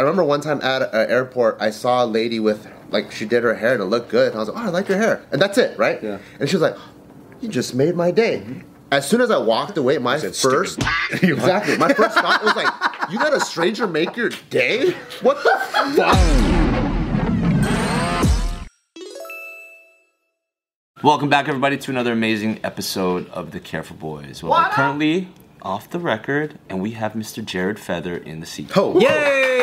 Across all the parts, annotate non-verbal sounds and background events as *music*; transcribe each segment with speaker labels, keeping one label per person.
Speaker 1: I remember one time at an airport, I saw a lady with like she did her hair and it looked good. And I was like, oh, I like your hair, and that's it, right?
Speaker 2: Yeah.
Speaker 1: And she was like, you just made my day. Mm-hmm. As soon as I walked away, my first *laughs* exactly my first *laughs* thought was like, you got a stranger make your day? What the fuck?
Speaker 3: Welcome back, everybody, to another amazing episode of The Careful Boys. Well, we're currently off the record, and we have Mr. Jared Feather in the seat.
Speaker 1: Oh,
Speaker 4: Yay!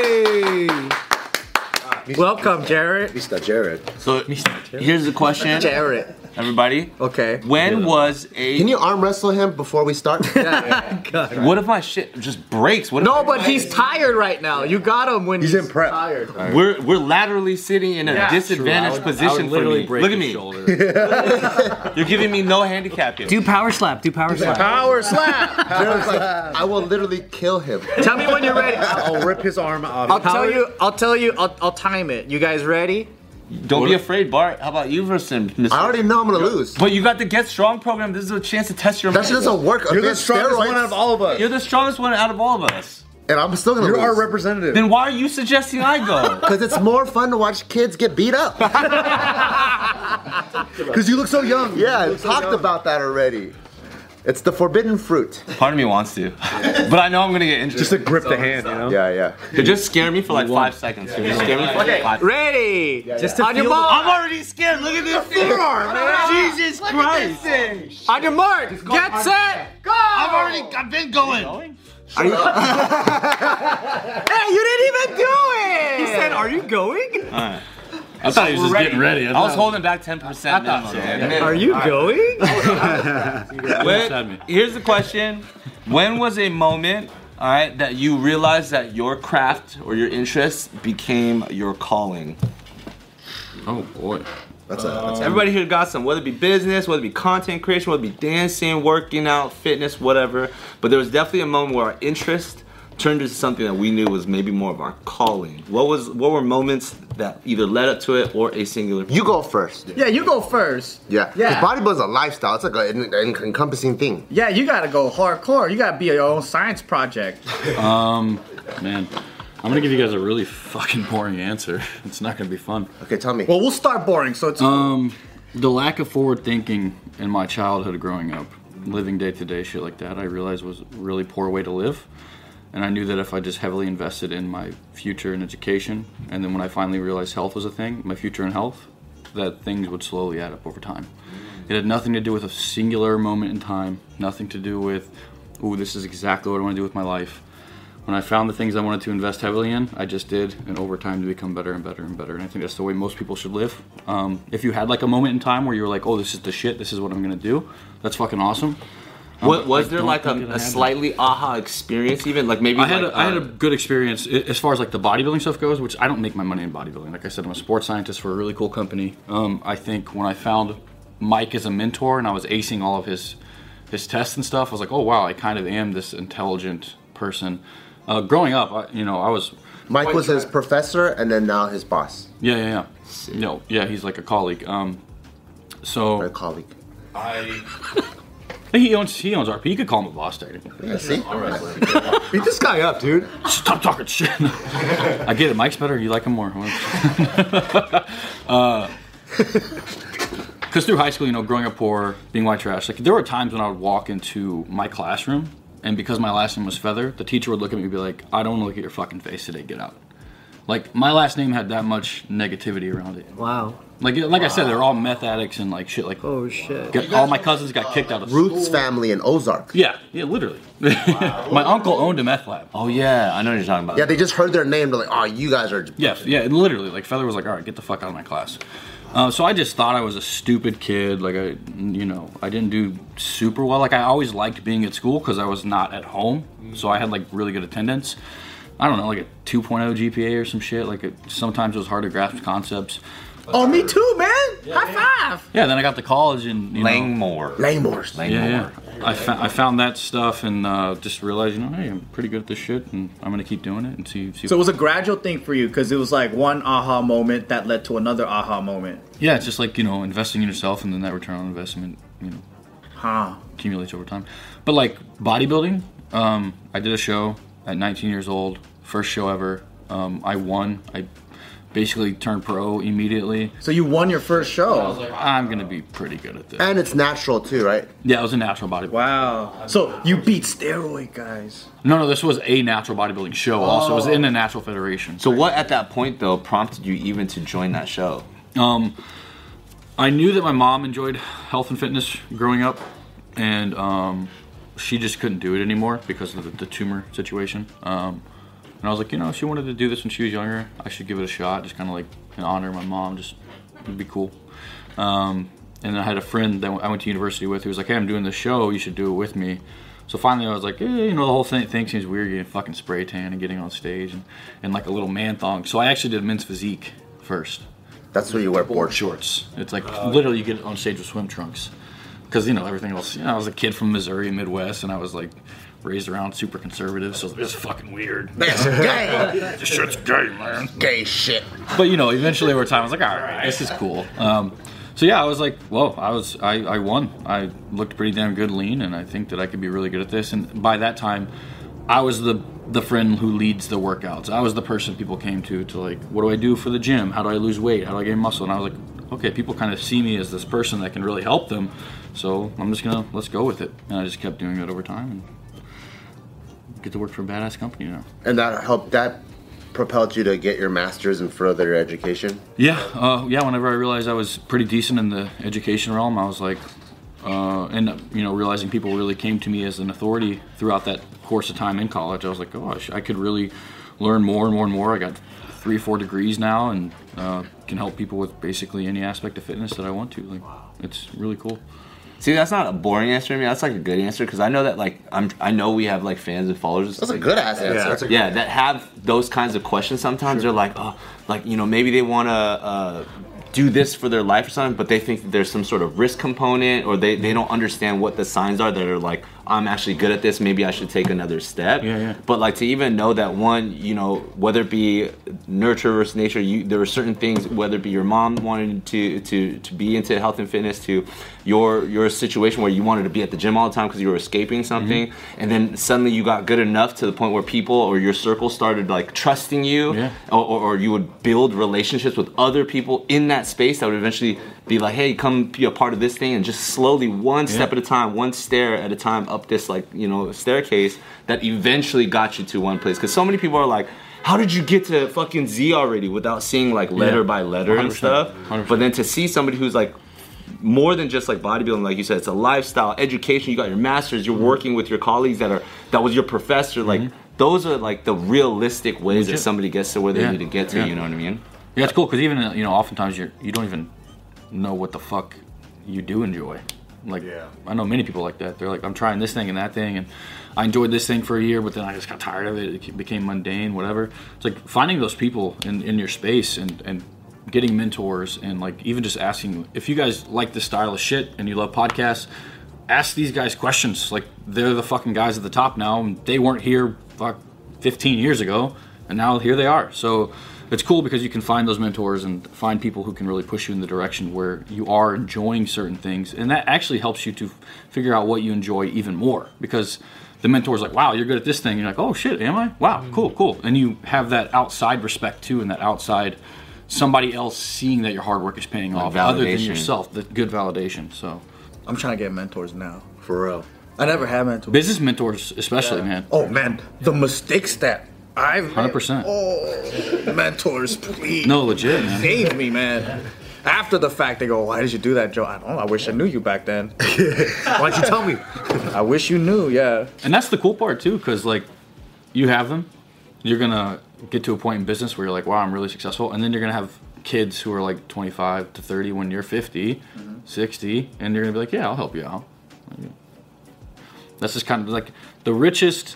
Speaker 4: Welcome, Jared.
Speaker 2: Mr. Jared.
Speaker 3: So here's the question,
Speaker 4: Jared.
Speaker 3: everybody.
Speaker 4: Okay.
Speaker 3: When was a
Speaker 1: Can you arm wrestle him before we start? *laughs* *laughs*
Speaker 3: what if my shit just breaks? What if
Speaker 4: No, but he's tired right now. You got him when
Speaker 2: He's in prep.
Speaker 4: tired.
Speaker 3: we're we're laterally sitting in a
Speaker 4: Yeah,
Speaker 3: disadvantaged position for me. Look at me. *laughs* You're giving me no handicap here.
Speaker 5: Do power slap. Do power slap.
Speaker 4: Power slap.
Speaker 1: Jared's like, I will literally kill him.
Speaker 4: Tell me when you're ready.
Speaker 2: I'll rip his arm off.
Speaker 4: I'll tell you. I'll tell you. I'll, I'll time it. You guys ready?
Speaker 3: Don't be afraid, Bart. How about you versus him, Mr.
Speaker 1: I already know I'm gonna lose.
Speaker 3: But you got the Get Strong program. This is a chance to test your
Speaker 1: That shit
Speaker 3: mind.
Speaker 1: doesn't work.
Speaker 2: You're the strongest
Speaker 1: steroids,
Speaker 2: one out of all of us.
Speaker 3: You're the strongest one out of all of us.
Speaker 1: and I'm still gonna
Speaker 2: You're
Speaker 1: lose.
Speaker 2: our representative.
Speaker 3: Then why are you suggesting I go? *laughs*
Speaker 1: Because it's more fun to watch kids get beat up. *laughs*
Speaker 2: Because you look so young.
Speaker 1: Yeah,
Speaker 2: You
Speaker 1: I
Speaker 2: so
Speaker 1: talked
Speaker 2: young.
Speaker 1: about that already. It's the forbidden fruit.
Speaker 3: Part of me wants to, *laughs* but I know I'm gonna get injured.
Speaker 2: Just to grip the hand, you know?
Speaker 1: Yeah, yeah.
Speaker 3: It just scare me for like five seconds. Can you scare me for like five?
Speaker 4: Ready?
Speaker 5: Just to
Speaker 4: On your
Speaker 5: feel the-
Speaker 4: mark.
Speaker 3: I'm already scared. Look at this forearm, man. Jesus Christ.
Speaker 4: On your mark. Get set. Go.
Speaker 3: I've already, I've been going. Are you? *laughs*
Speaker 4: Hey, you didn't even do it. He said, "Are you going?
Speaker 6: I thought he was just getting ready.
Speaker 3: I was holding back 10% minimum. man.
Speaker 4: Are you going?" *laughs*
Speaker 3: When- here's the question: When was a moment, all right, that you realized that your craft or your interest became your calling?
Speaker 6: Oh boy.
Speaker 1: That's a, that's a
Speaker 3: Everybody here got some, whether it be business, whether it be content creation, whether it be dancing, working out, fitness, whatever. But there was definitely a moment where our interest turned into something that we knew was maybe more of our calling. What was what were moments that either led up to it or a singular?
Speaker 1: You go first.
Speaker 4: Yeah, you go first.
Speaker 1: Yeah.
Speaker 4: Yeah.
Speaker 1: Because bodybuilding's a lifestyle. It's like an, an encompassing thing.
Speaker 4: Yeah, you gotta go hardcore. You gotta be your own science project. *laughs*
Speaker 6: Um, man, I'm gonna give you guys a really fucking boring answer. *laughs* It's not gonna be fun.
Speaker 1: Okay, tell me.
Speaker 4: Well, we'll start boring. So it's
Speaker 6: Um, the lack of forward thinking in my childhood growing up, living day to day shit like that, I realized was a really poor way to live. And I knew that if I just heavily invested in my future and education, and then when I finally realized health was a thing, my future in health, that things would slowly add up over time. It had nothing to do with a singular moment in time, nothing to do with, ooh, this is exactly what I want to do with my life. When I found the things I wanted to invest heavily in, I just did, and over time to become better and better and better. And I think that's the way most people should live. Um, if you had like a moment in time where you were like, oh, this is the shit, this is what I'm gonna do, that's fucking awesome. Um,
Speaker 3: What, was
Speaker 6: I
Speaker 3: there like a, a slightly aha experience, even like maybe
Speaker 6: I had,
Speaker 3: like,
Speaker 6: a, I had a
Speaker 3: uh,
Speaker 6: good experience as far as like the bodybuilding stuff goes, which I don't make my money in bodybuilding. Like I said, I'm a sports scientist for a really cool company. Um, I think when I found Mike as a mentor and I was acing all of his his tests and stuff, I was like, oh wow, I kind of am this intelligent person. Uh, growing up, I, you know, I was
Speaker 1: Mike was his professor and then now his boss.
Speaker 6: yeah, yeah, yeah. No, yeah, he's like a colleague. Um,
Speaker 1: Or
Speaker 6: so
Speaker 1: colleague.
Speaker 6: He owns he owns RP. You could call him a boss technically.
Speaker 1: Yeah, see? *laughs*
Speaker 2: Beat this guy up, dude.
Speaker 6: Stop talking shit. *laughs* I get it. Mike's better. You like him more. Because *laughs* uh, through high school, you know, growing up poor, being white trash, like there were times when I would walk into my classroom, and because my last name was Feather, the teacher would look at me and be like, "I don't want to look at your fucking face today. Get out." Like my last name had that much negativity around it.
Speaker 5: Wow.
Speaker 6: Like, like I said, they're all meth addicts and like shit. Like,
Speaker 5: Oh shit.
Speaker 6: get- all my cousins got kicked out of school.
Speaker 1: Ruth's family in Ozark.
Speaker 6: Yeah, yeah, literally. Wow. *laughs* my uncle owned a meth lab.
Speaker 3: Oh yeah, I know what you're talking about.
Speaker 1: Yeah, they just heard their name. They're like, oh, you guys are.
Speaker 6: Yes, yeah, and literally, like Feather was like, "All right, get the fuck out of my class." Uh, so I just thought I was a stupid kid. Like I, you know, I didn't do super well. Like I always liked being at school because I was not at home, so I had like really good attendance. I don't know, like a 2.0 GPA or some shit. Like it, sometimes it was hard to grasp concepts.
Speaker 4: Oh, me too, man. High five.
Speaker 6: Yeah, then I got to college and you know,
Speaker 3: Langmore.
Speaker 1: Langmores.
Speaker 3: Langmore.
Speaker 6: yeah, yeah. I, fa- I found that stuff and uh, just realized, you know, hey, I'm pretty good at this shit, and I'm gonna keep doing it and see. see
Speaker 4: So it was a gradual thing for you because it was like one aha moment that led to another aha moment.
Speaker 6: yeah, it's just like you know, investing in yourself and then that return on investment, you know,
Speaker 4: Huh.
Speaker 6: accumulates over time. But like bodybuilding, um, I did a show at 19 years old, first show ever. Um, I won. I basically turned pro immediately.
Speaker 4: So you won your first
Speaker 6: I
Speaker 4: show.
Speaker 6: was like, I'm gonna be pretty good at this.
Speaker 1: And it's natural too, right?
Speaker 6: Yeah, it was a natural bodybuilding.
Speaker 4: Wow. So you beat steroid guys.
Speaker 6: No, no, this was a natural bodybuilding show. Also, it was in the Natural Federation.
Speaker 3: So what at that point though prompted you even to join that show?
Speaker 6: Um, I knew that my mom enjoyed health and fitness growing up, and um, she just couldn't do it anymore because of the, the tumor situation. Um, and I was like, you know, if she wanted to do this when she was younger, I should give it a shot, just kind of like in honor of my mom. Just it'd be cool. Um, and then I had a friend that I went to university with who was like, hey, I'm doing this show. You should do it with me. So finally, I was like, eh, you know, the whole thing, thing seems weird, getting fucking spray tan and getting on stage and, and like a little man thong. So I actually did men's physique first
Speaker 1: That's where you wear board
Speaker 6: board shorts. It's like literally you get on stage with swim trunks. Because you know everything else. You know, I was a kid from Missouri, Midwest, and I was like raised around super conservative, so it's fucking weird.
Speaker 1: That's gay.
Speaker 6: this shit's gay, man.
Speaker 1: gay shit.
Speaker 6: But you know, eventually over time, I was like, all right, this is cool. Um, so yeah, I was like, whoa, I was, I, I won. I looked pretty damn good lean, and I think that I could be really good at this. And by that time, I was the the friend who leads the workouts. I was the person people came to to like, what do I do for the gym? How do I lose weight? How do I gain muscle? And I was like, okay, people kind of see me as this person that can really help them. So I'm just gonna let's go with it. And I just kept doing it over time and get to work for a badass company now.
Speaker 1: And that helped. That propelled you to get your master's and further education.
Speaker 6: Yeah, uh, yeah. Whenever I realized I was pretty decent in the education realm, I was like, uh, and you know, realizing people really came to me as an authority throughout that course of time in college. I was like, gosh, I could really learn more and more and more. I got three, or four degrees now, and uh, can help people with basically any aspect of fitness that I want to. Like, it's really cool.
Speaker 3: See, that's not a boring answer to me. That's like a good answer because I know that like I'm I know we have like fans and followers.
Speaker 1: That's a good ass answer.
Speaker 2: that's a-
Speaker 3: yeah, that have those kinds of questions. Sometimes they're like, oh, like you know, maybe they want to uh, do this for their life or something, but they think that there's some sort of risk component, or they they don't understand what the signs are that are like, I'm actually good at this. Maybe I should take another step.
Speaker 6: Yeah, yeah.
Speaker 3: But like to even know that one, you know, whether it be nurture versus nature, you there are certain things, whether it be your mom wanted to to to be into health and fitness, to your your situation where you wanted to be at the gym all the time because you were escaping something,
Speaker 6: Mm-hmm.
Speaker 3: and then suddenly you got good enough to the point where people or your circle started like trusting you,
Speaker 6: Yeah.
Speaker 3: or, or, or you would build relationships with other people in that space that would eventually be like, hey, come be a part of this thing, and just slowly, one step at a time, one stair at a time, up this like you know staircase that eventually got you to one place. Because so many people are like. How did you get to fucking Z already without seeing like letter
Speaker 6: Yeah.
Speaker 3: by letter and
Speaker 6: 100%,
Speaker 3: stuff?
Speaker 6: 100%.
Speaker 3: But then to see somebody who's like more than just like bodybuilding, like you said, it's a lifestyle, education. You got your masters.
Speaker 6: Mm-hmm.
Speaker 3: You're working with your colleagues that are that was your professor. Like those are like the realistic ways that somebody gets to where they
Speaker 6: Yeah.
Speaker 3: need to get to.
Speaker 6: Yeah.
Speaker 3: You know what I mean?
Speaker 6: Yeah, it's cool because even you know, oftentimes you're you don't even know what the fuck you do enjoy. Like,
Speaker 2: Yeah.
Speaker 6: I know many people like that. They're like, I'm trying this thing and that thing, and I enjoyed this thing for a year, but then I just got tired of it. It became mundane, whatever. It's like finding those people in, in your space and and getting mentors and like even just asking if you guys like this style of shit and you love podcasts. Ask these guys questions. Like they're the fucking guys at the top now, and they weren't here fuck 15 years ago, and now here they are. So it's cool because you can find those mentors and find people who can really push you in the direction where you are enjoying certain things, and that actually helps you to figure out what you enjoy even more because the mentor's like, "Wow, you're good at this thing." You're like, "Oh shit, am I? Wow, mm. cool, cool." And you have that outside respect too, and that outside somebody else seeing that your hard work is paying off, other than yourself. The good validation. So
Speaker 4: I'm trying to get mentors now.
Speaker 2: For real.
Speaker 4: I never had mentors.
Speaker 6: business mentors, especially, man.
Speaker 4: Oh man, the mistakes that I've
Speaker 6: Hundred percent.
Speaker 4: Oh, mentors, please.
Speaker 6: No, legit, man.
Speaker 4: Save me, man. After the fact, they go, "Why did you do that, Joe?" I don't know. I wish I knew you back then. *laughs*
Speaker 2: Why'd you tell me?
Speaker 4: I wish you knew. Yeah.
Speaker 6: And that's the cool part too, because like you have them, you're gonna get to a point in business where you're like, wow, I'm really successful, and then you're gonna have kids who are like 25 to 30 when you're 50, mm-hmm. 60, and you're gonna be like, yeah, I'll help you out. That's just kind of like the richest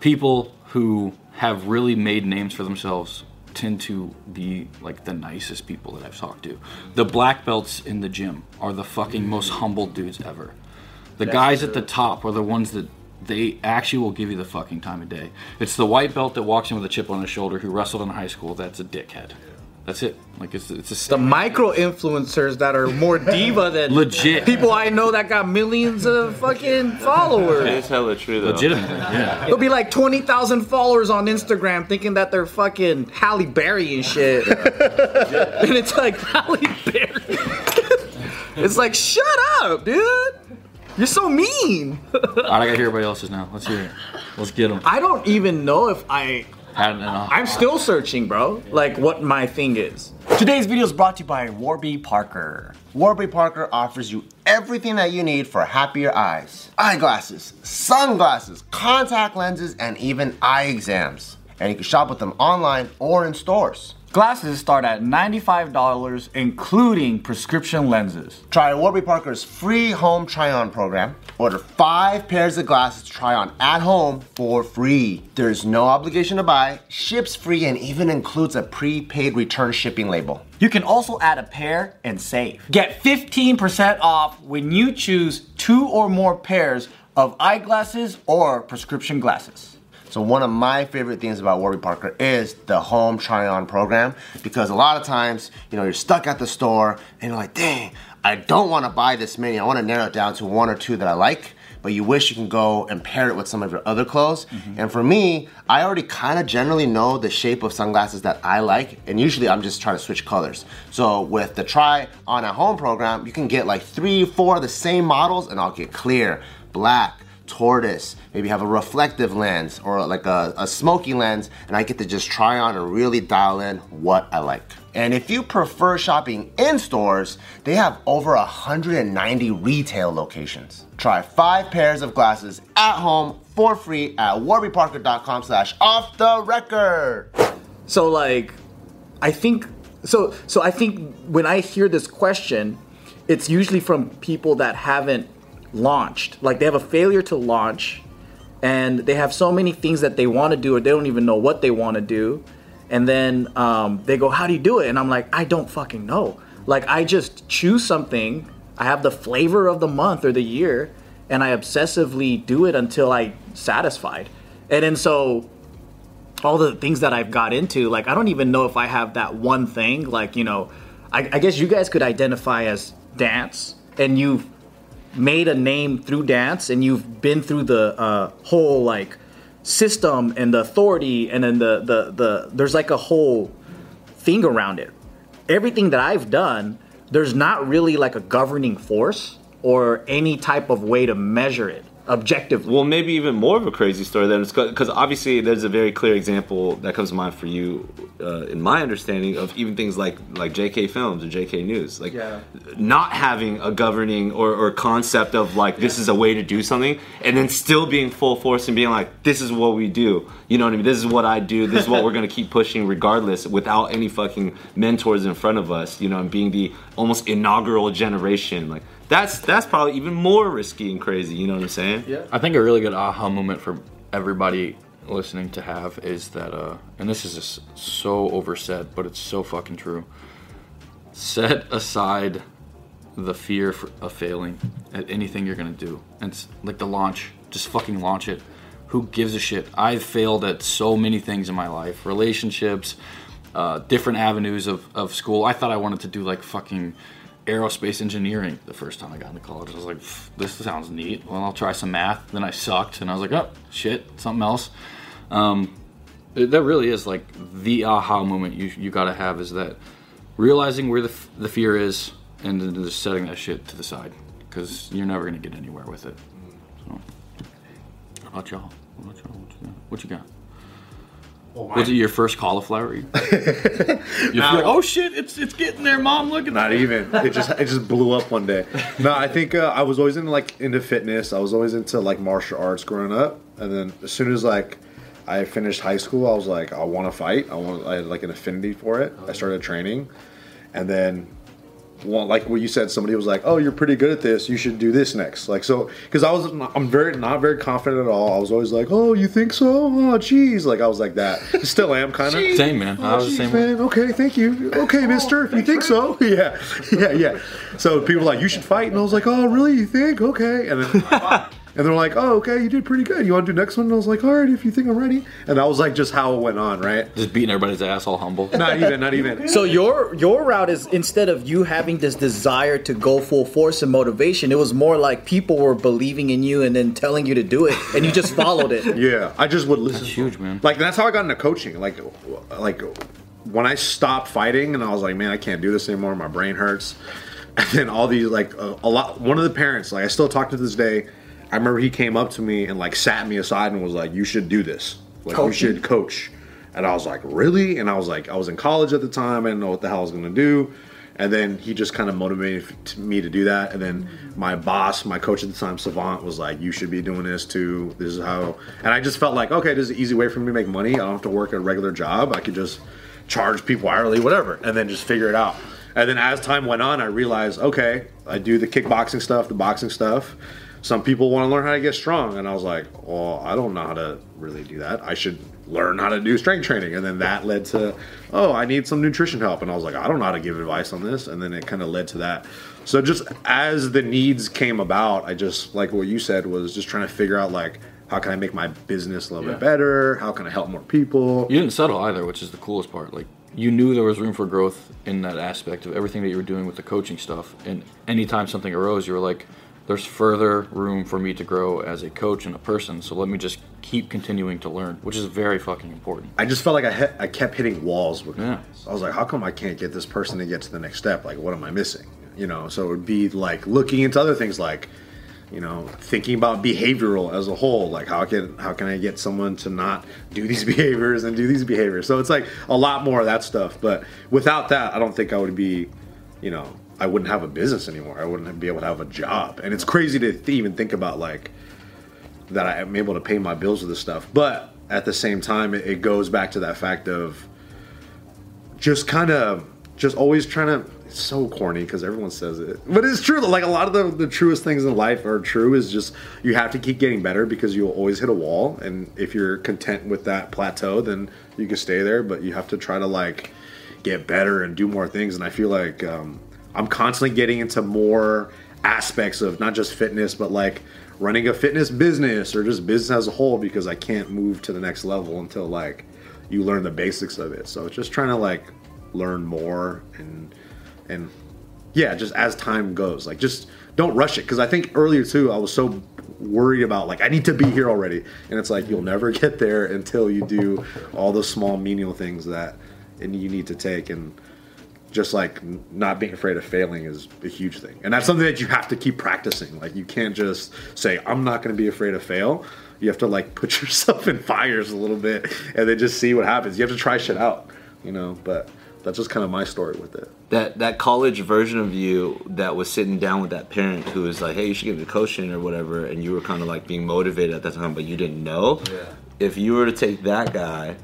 Speaker 6: people who have really made names for themselves tend to be like the nicest people that I've talked to. The black belts in the gym are the fucking most humble dudes ever. The guys at the top are the ones that they actually will give you the fucking time of day. It's the white belt that walks in with a chip on his shoulder who wrestled in high school that's a dickhead. That's it. Like it's it's a
Speaker 4: The micro influencers that are more diva than
Speaker 6: legit
Speaker 4: people I know that got millions of fucking followers.
Speaker 3: It's hella true though.
Speaker 6: legitimately. Yeah.
Speaker 4: There'll be like 20,000 followers on Instagram thinking that they're fucking Halle Berry and shit. and it's like, Halle Berry? *laughs* it's like, shut up, dude. You're so mean.
Speaker 6: All right, I gotta hear everybody else's now. Let's hear it. Let's get them.
Speaker 4: I don't even know if I.
Speaker 6: Had enough.
Speaker 4: I'm still searching, bro. Like, what my thing is.
Speaker 5: Today's video is brought to you by Warby Parker. Warby Parker offers you everything that you need for happier eyes. Eyeglasses, sunglasses, contact lenses, and even eye exams. And you can shop with them online or in stores.
Speaker 4: Glasses start at $95, including prescription lenses.
Speaker 5: Try Warby Parker's free home try-on program. Order five pairs of glasses to try on at home for free. There's no obligation to buy, ships free, and even includes a prepaid return shipping label.
Speaker 4: You can also add a pair and save. Get 15% off when you choose two or more pairs of eyeglasses or prescription glasses.
Speaker 5: So one of my favorite things about Warby Parker is the home try-on program because a lot of times, you know, you're stuck at the store and you're like, dang, I don't want to buy this many. I want to narrow it down to one or two that I like. But you wish you can go and pair it with some of your other clothes. Mm-hmm. And for me, I already kind of generally know the shape of sunglasses that I like, and usually I'm just trying to switch colors. So with the try on at home program, you can get like three, four of the same models, and I'll get clear, black, tortoise, maybe have a reflective lens or like a, a smoky lens, and I get to just try on and really dial in what I like. And if you prefer shopping in stores, they have over 190 retail locations. Try five pairs of glasses at home for free at warbyparker.com slash off the record.
Speaker 4: So like I think so so I think when I hear this question, it's usually from people that haven't launched. Like they have a failure to launch and they have so many things that they want to do or they don't even know what they want to do. And then um, they go, How do you do it? And I'm like, I don't fucking know. Like I just choose something, I have the flavor of the month or the year, and I obsessively do it until I satisfied. And then so all the things that I've got into, like I don't even know if I have that one thing. Like you know, I, I guess you guys could identify as dance, and you've made a name through dance, and you've been through the uh, whole like system and the authority, and then the the the there's like a whole thing around it. Everything that I've done, there's not really like a governing force or any type of way to measure it objectively.
Speaker 3: Well, maybe even more of a crazy story then, because obviously there's a very clear example that comes to mind for you, uh, in my understanding of even things like like JK Films and JK News, like
Speaker 4: Yeah.
Speaker 3: not having a governing or, or concept of like this is a way to do something, and then still being full force and being like this is what we do. You know what I mean? This is what I do. This is what we're gonna keep pushing regardless, without any fucking mentors in front of us. You know, and being the almost inaugural generation, like. That's that's probably even more risky and crazy. You know what I'm saying? Yeah.
Speaker 6: I think a really good aha moment for everybody listening to have is that, uh, and this is just so oversaid, but it's so fucking true. Set aside the fear for, of failing at anything you're gonna do, and it's like the launch. Just fucking launch it. Who gives a shit? I've failed at so many things in my life, relationships, uh, different avenues of, of school. I thought I wanted to do like fucking aerospace engineering the first time I got into college. I was like, this sounds neat. Well, I'll try some math. Then I sucked, and I was like, oh shit, something else. Um, it- that really is like the aha moment you you gotta have is that realizing where the the fear is, and then just setting that shit to the side because you're never gonna get anywhere with it. So, how about y'all? Got? What you got? Was it your first cauliflower? *laughs* You You're like, oh shit, it's it's getting there, mom. Look at
Speaker 2: Not
Speaker 6: that.
Speaker 2: even. It just it just blew up one day. No, I think uh, I was always into like into fitness. I was always into like martial arts growing up, and then as soon as like I finished high school, I was like, I want to fight. I want. I had like an affinity for it. I started training, and then. One, like what you said, somebody was like, "Oh, you're pretty good at this. You should do this next." Like so, because I was, not, I'm very not very confident at all. I was always like, "Oh, you think so? Oh, jeez Like I was like that. *laughs* Still am kind of.
Speaker 6: Same man. I oh, was the
Speaker 2: Jeez,
Speaker 6: same. way.
Speaker 2: man. Okay, thank you. Okay, oh, mister, if you think so. *laughs* Yeah, yeah, yeah. So people were like, you should fight. And I was like, oh, really? You think? Okay. And then *laughs* And they're like, "Oh, okay, you did pretty good. You want to do next one?" And I was like, "All right, if you think I'm ready." And that was like just how it went on, right?
Speaker 6: Just beating everybody's ass, all humble.
Speaker 2: Not even, not even.
Speaker 4: So your your route is instead of you having this desire to go full force and motivation, it was more like people were believing in you and then telling you to do it, and you just followed it. *laughs*
Speaker 2: Yeah, I just would listen.
Speaker 6: That's huge, man.
Speaker 2: Like that's how I got into coaching. Like, like when I stopped fighting and I was like, man, I can't do this anymore. My brain hurts. *laughs* And then all these like a, a lot. One of the parents, like I still talk to this day. I remember he came up to me and like sat me aside and was like, "You should do this. Like you should coach." And I was like, "Really?" And I was like, I was in college at the time. I didn't know what the hell I was gonna do. And then he just kind of motivated me to do that. And then my boss, my coach at the time, Savant, was like, "You should be doing this too. This is how." And I just felt like, okay, this is an easy way for me to make money. I don't have to work a regular job. I could just charge people hourly, whatever, and then just figure it out. And then as time went on, I realized, okay, I do the kickboxing stuff, the boxing stuff. Some people want to learn how to get strong, and I was like, oh, I don't know how to really do that. I should learn how to do strength training. And then that led to, oh, I need some nutrition help. And I was like, I don't know how to give advice on this. And then it kind of led to that. So just as the needs came about, I just, like what you said, was just trying to figure out, like, how can I make my business a little bit better? How can I help more people?
Speaker 6: You didn't settle either, which is the coolest part. Like you knew there was room for growth in that aspect of everything that you were doing with the coaching stuff. And anytime something arose, you were like, "There's further room for me to grow as a coach and a person. So let me just keep continuing to learn," which is very fucking important.
Speaker 2: I just felt like I hit, I kept hitting walls with
Speaker 6: Yeah.
Speaker 2: I was like, how come I can't get this person to get to the next step? Like, what am I missing? You know, so it would be like looking into other things, like, you know, thinking about behavioral as a whole. Like, how can how can I get someone to not do these *laughs* behaviors and do these behaviors? So it's like a lot more of that stuff. But without that, I don't think I would be, you know, I wouldn't have a business anymore. I wouldn't be able to have a job. And it's crazy to even think about like that I am able to pay my bills with this stuff. But at the same time, it, goes back to that fact of just kind of just always trying to. It's so corny because everyone says it, but it's true. Like a lot of the, the truest things in life are true. Is just you have to keep getting better because you'll always hit a wall, and if you're content with that plateau, then you can stay there. But you have to try to like get better and do more things. And I feel like um, I'm constantly getting into more aspects of not just fitness, but like running a fitness business or just business as a whole because I can't move to the next level until like you learn the basics of it. So it's just trying to like learn more and and yeah, just as time goes, like just don't rush it. Because I think earlier too I was so worried about like I need to be here already, and it's like you'll never *laughs* get there until you do all the small menial things that and you need to take. And just like not being afraid of failing is a huge thing. And that's something that you have to keep practicing. Like you can't just say i'm not going to be afraid of fail. You have to like put *laughs* yourself in fires a little bit and then just see what happens. You have to try shit out you know but that's just kind of my story with it.
Speaker 3: That that college version of you that was sitting down with that parent who was like, "Hey, you should get into coaching or whatever," and you were kind of like being motivated at that time, but you didn't know.
Speaker 1: Yeah.
Speaker 3: If you were to take that guy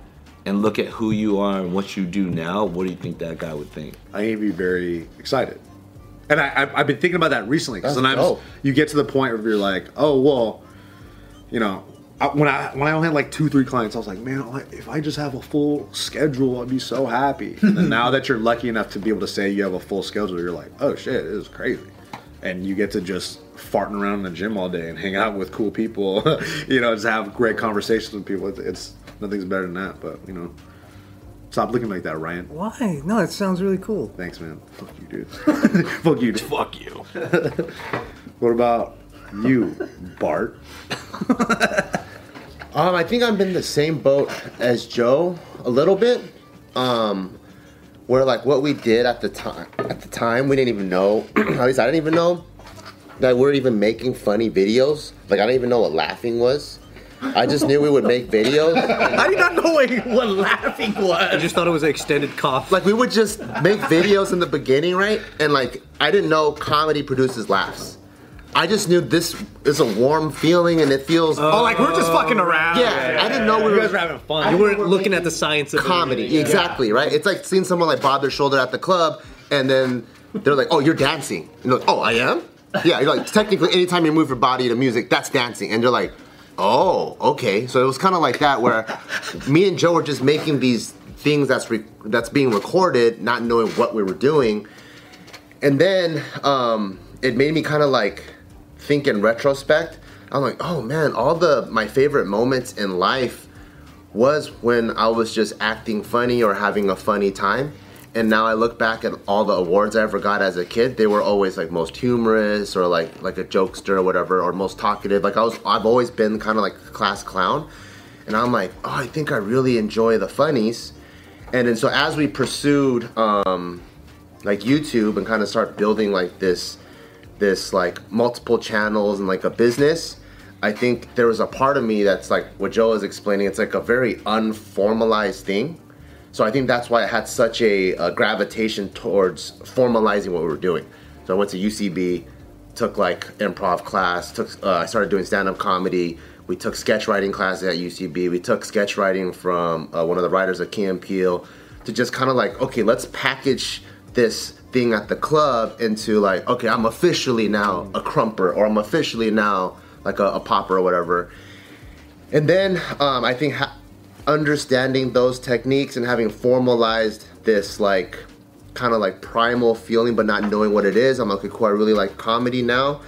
Speaker 3: and look at who you are and what you do now, what do you think that guy would think?
Speaker 2: I need to be very excited. And I, I, I've been thinking about that recently because sometimes
Speaker 5: dope.
Speaker 2: you get to the point where you're like, oh well, you know, I, when I when I only had like two three clients, I was like, man, if I just have a full schedule, I'd be so happy. And then now that you're lucky enough to be able to say you have a full schedule, you're like, oh shit, it is crazy. And you get to just farting around in the gym all day and hang out with cool people, *laughs* you know, just have great conversations with people. It's, it's nothing's better than that. But you know, stop looking like that, Ryan.
Speaker 7: Why? No, it sounds really cool.
Speaker 2: Thanks, man. Fuck you, dude. *laughs* Fuck you. Dude.
Speaker 3: Fuck you. *laughs*
Speaker 2: What about you, Bart? *laughs*
Speaker 5: Um, I think I'm in the same boat as Joe a little bit. Um, where like what we did at the time, at the time we didn't even know. *clears throat* at least I didn't even know that we are even making funny videos. Like I didn't even know what laughing was. I just knew we would make videos.
Speaker 4: I did not know what, what laughing was.
Speaker 7: I just thought it was an extended cough.
Speaker 5: Like we would just make videos in the beginning, right? And like I didn't know comedy produces laughs. I just knew this is a warm feeling and it feels.
Speaker 4: Oh, like we're just fucking around.
Speaker 5: yeah, I didn't know we
Speaker 4: You
Speaker 5: were.
Speaker 4: guys were having fun.
Speaker 7: you weren't looking at the science of it.
Speaker 5: comedy. Exactly, right? It's like seeing someone like bob their shoulder at the club and then they're like, oh, you're dancing. You're like, oh, I am? Yeah, you're like, technically, anytime you move your body to music, that's dancing. And you're like, oh, okay. So it was kind of like that where me and Joe were just making these things that's, re- that's being recorded, not knowing what we were doing. And then um, it made me kind of like think in retrospect I'm like, oh man, all the my favorite moments in life was when I was just acting funny or having a funny time. And now I look back at all the awards I ever got as a kid. They were always like most humorous or like like a jokester or whatever, or most talkative. Like I was, I've always been kind of like a class clown. And I'm like, oh, I think I really enjoy the funnies. And then so as we pursued um, like YouTube and kind of start building like this this like multiple channels and like a business, I think there was a part of me that's like what Joe is explaining. It's like a very unformalized thing. So I think that's why I had such a, a gravitation towards formalizing what we were doing. So I went to UCB, took like improv class, took uh, I started doing stand up comedy. We took sketch writing classes at UCB. We took sketch writing from uh, one of the writers at Key and Peele to just kind of like, okay, let's package this thing at the club into like, okay, I'm officially now a krumper or I'm officially now like a, a popper or whatever. And then um, I think ha- understanding those techniques and having formalized this like kind of like primal feeling but not knowing what it is, I'm like, okay, cool, I really like comedy now.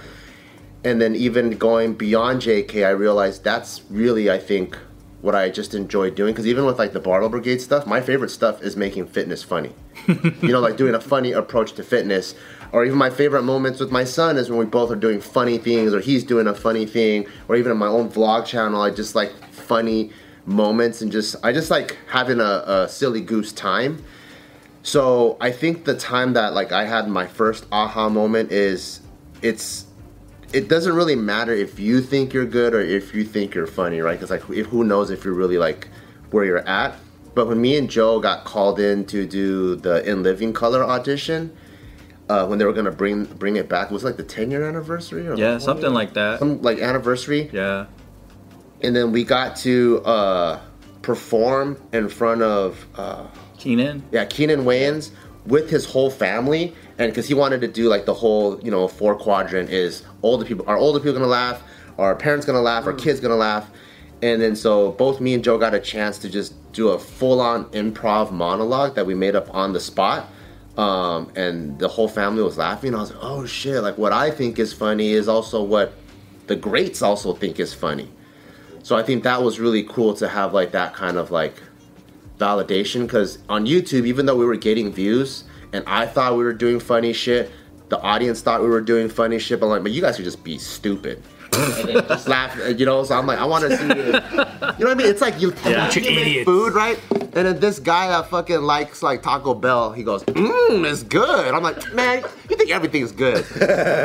Speaker 5: And then even going beyond JK, I realized that's really, I think, what I just enjoy doing. Because even with like the Barbell Brigade stuff, my favorite stuff is making fitness funny. *laughs* you know, like doing a funny approach to fitness. Or even my favorite moments with my son is when we both are doing funny things, or he's doing a funny thing, or even on my own vlog channel, I just like funny moments and just I just like having a, a silly goose time. So I think the time that like I had my first aha moment is it's it doesn't really matter if you think you're good or if you think you're funny, right? Because like if, who knows if you're really like where you're at. But when me and Joe got called in to do the In Living Color audition, uh, when they were gonna bring bring it back, it was like the 10 year anniversary or
Speaker 4: Yeah, something like that.
Speaker 5: some like anniversary
Speaker 4: Yeah.
Speaker 5: And then we got to uh, perform in front of uh,
Speaker 4: Keenen.
Speaker 5: yeah Keenen Wayans with his whole family, and because he wanted to do like the whole you know four quadrant is older people are older people gonna laugh, are parents gonna laugh, are kids gonna laugh, and then so both me and Joe got a chance to just do a full on improv monologue that we made up on the spot. Um, and the whole family was laughing. I was like, "Oh shit!" Like what I think is funny is also what the greats also think is funny. So I think that was really cool to have like that kind of like validation because on YouTube, even though we were getting views and I thought we were doing funny shit, the audience thought we were doing funny shit. But like, but you guys could just be stupid. And then just laugh, uh, you know. So I'm like, I want to see it. You know what I mean? It's like you,
Speaker 7: Yeah.
Speaker 5: you make food, right? And then this guy that fucking likes like Taco Bell, he goes, mmm, it's good. I'm like, man, you think everything's good?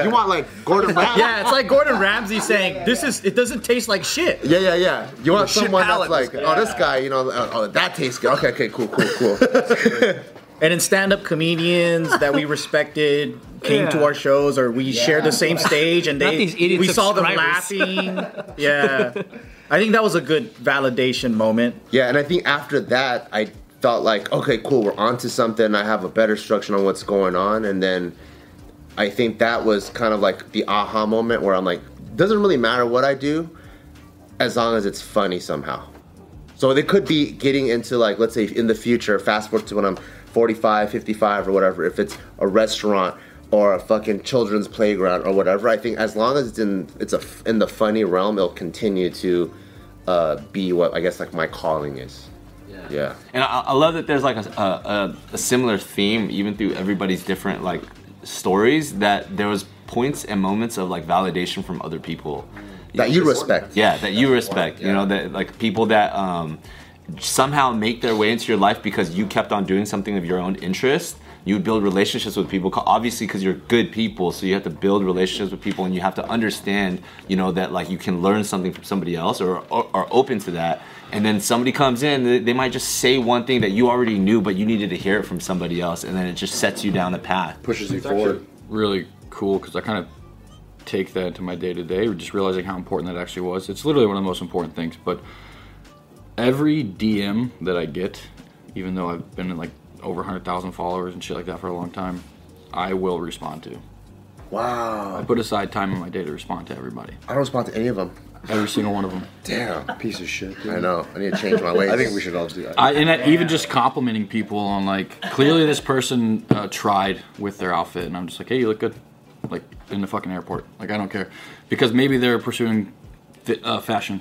Speaker 5: You want like Gordon Ramsay?
Speaker 4: Yeah, it's like Gordon Ramsay saying, "This is it doesn't taste like shit."
Speaker 5: Yeah, yeah, yeah. You want
Speaker 7: shit
Speaker 5: someone that's like, oh, this guy, you know, oh, oh, that tastes good. Okay, okay, cool, cool, cool. *laughs*
Speaker 4: And then stand-up comedians that we respected came to our shows, or we shared the same stage, and they we saw them laughing. yeah, I think that was a good validation moment.
Speaker 5: yeah, and I think after that, I felt like, okay, cool, we're onto something. I have a better structure on what's going on, and then I think that was kind of like the aha moment where I'm like, doesn't really matter what I do, as long as it's funny somehow. So they could be getting into like, let's say in the future, fast forward to when I'm 45, 55 or whatever, if it's a restaurant or a fucking children's playground or whatever, I think as long as it's in it's a in the funny realm, it'll continue to uh, be what I guess like my calling is. Yeah. yeah.
Speaker 3: And I, I love that there's like a, a, a, a similar theme even through everybody's different like stories that there was points and moments of like validation from other people
Speaker 5: That you respect.
Speaker 3: yeah that you respect you know that like people that um somehow make their way into your life because you kept on doing something of your own interest you would build relationships with people obviously because you're good people so you have to build relationships with people and you have to understand you know that like you can learn something from somebody else or or are open to that and then somebody comes in they, they might just say one thing that you already knew but you needed to hear it from somebody else and then it just sets you down the path
Speaker 2: Pushes you forward.
Speaker 6: really cool because I kind of take that into my day to day, just realizing how important that actually was. It's literally one of the most important things. But every DM that I get, even though I've been in like over 100,000 followers and shit like that for a long time, I will respond to.
Speaker 5: Wow.
Speaker 6: I put aside time in my day to respond to everybody.
Speaker 5: I don't respond to any of them.
Speaker 6: Every single one of them. *laughs*
Speaker 5: Damn.
Speaker 2: Piece of shit. Dude.
Speaker 5: I know. I need to change my ways.
Speaker 2: I think we should all do that.
Speaker 6: I, and I, even just complimenting people on like clearly this person uh, tried with their outfit, and I'm just like, hey, you look good, like in the fucking airport. Like I don't care, because maybe they're pursuing Fi- uh, fashion.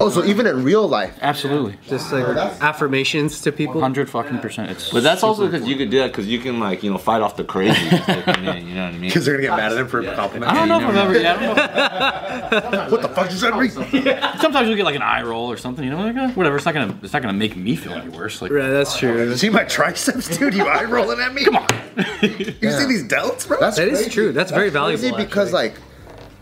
Speaker 5: Oh, so even in real life.
Speaker 6: Absolutely.
Speaker 7: Just like affirmations to people.
Speaker 6: Hundred fucking percent. It's
Speaker 3: But that's also
Speaker 6: super
Speaker 3: because you could do that because you can like you know fight off the crazy. you know what I mean?
Speaker 2: Because they're gonna get mad at him for complimenting.
Speaker 6: I don't know if I've ever. Yeah, I don't know.
Speaker 2: What the fuck you said to me? *laughs*
Speaker 6: Sometimes you'll get like an eye roll or something. You know, like uh, whatever. It's not gonna. It's not gonna make me feel any worse. Like
Speaker 7: Right, that's true.
Speaker 2: See my triceps, dude? You eye rolling at me? Come on. You see these delts, bro?
Speaker 5: That's
Speaker 7: That is
Speaker 5: crazy.
Speaker 7: true. That's very valuable,
Speaker 5: because
Speaker 7: actually.
Speaker 5: like,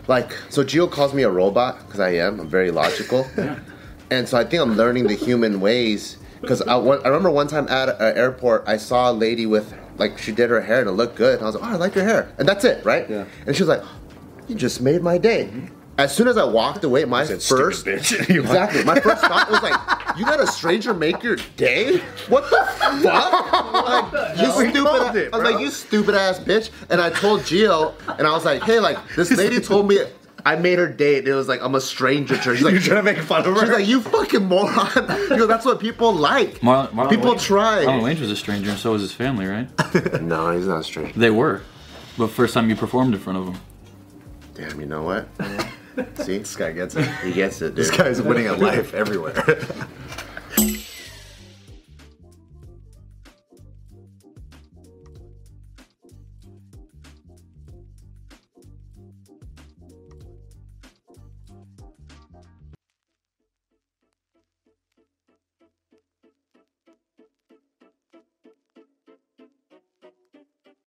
Speaker 5: like so Gio calls me a robot because I am. I'm very logical, *laughs* and so I think I'm learning the human ways. Because I, I remember one time at an airport, I saw a lady with like she did her hair and it looked good. And I was like, oh, I like your hair, and that's it, right?
Speaker 2: Yeah.
Speaker 5: And she was like, you just made my day. Mm-hmm. As soon as I walked away, my
Speaker 2: Said,
Speaker 5: first
Speaker 2: bitch." *laughs* *laughs*
Speaker 5: Exactly my first thought was like, you let a stranger make your day? What the fuck? Like, *laughs* you stupid.
Speaker 2: it,
Speaker 5: I was
Speaker 2: bro.
Speaker 5: like, you stupid ass bitch. And I told Gio, and I was like, hey, like this lady told me I made her date, And it was like I'm a stranger to her. She's like,
Speaker 2: You're trying to make fun of her?
Speaker 5: she's like, you fucking moron. You know, that's what people like.
Speaker 6: Marlon, Marlon
Speaker 5: people
Speaker 6: Wayans-
Speaker 5: try.
Speaker 6: Marlon Wayans was a stranger, and so was his family, right?
Speaker 5: No, he's not a stranger.
Speaker 6: they were. But first time you performed in front of them.
Speaker 5: Damn, you know what? *laughs* See,
Speaker 2: This guy gets it.
Speaker 5: he gets it, dude.
Speaker 2: This guy's winning at *laughs* life everywhere. *laughs*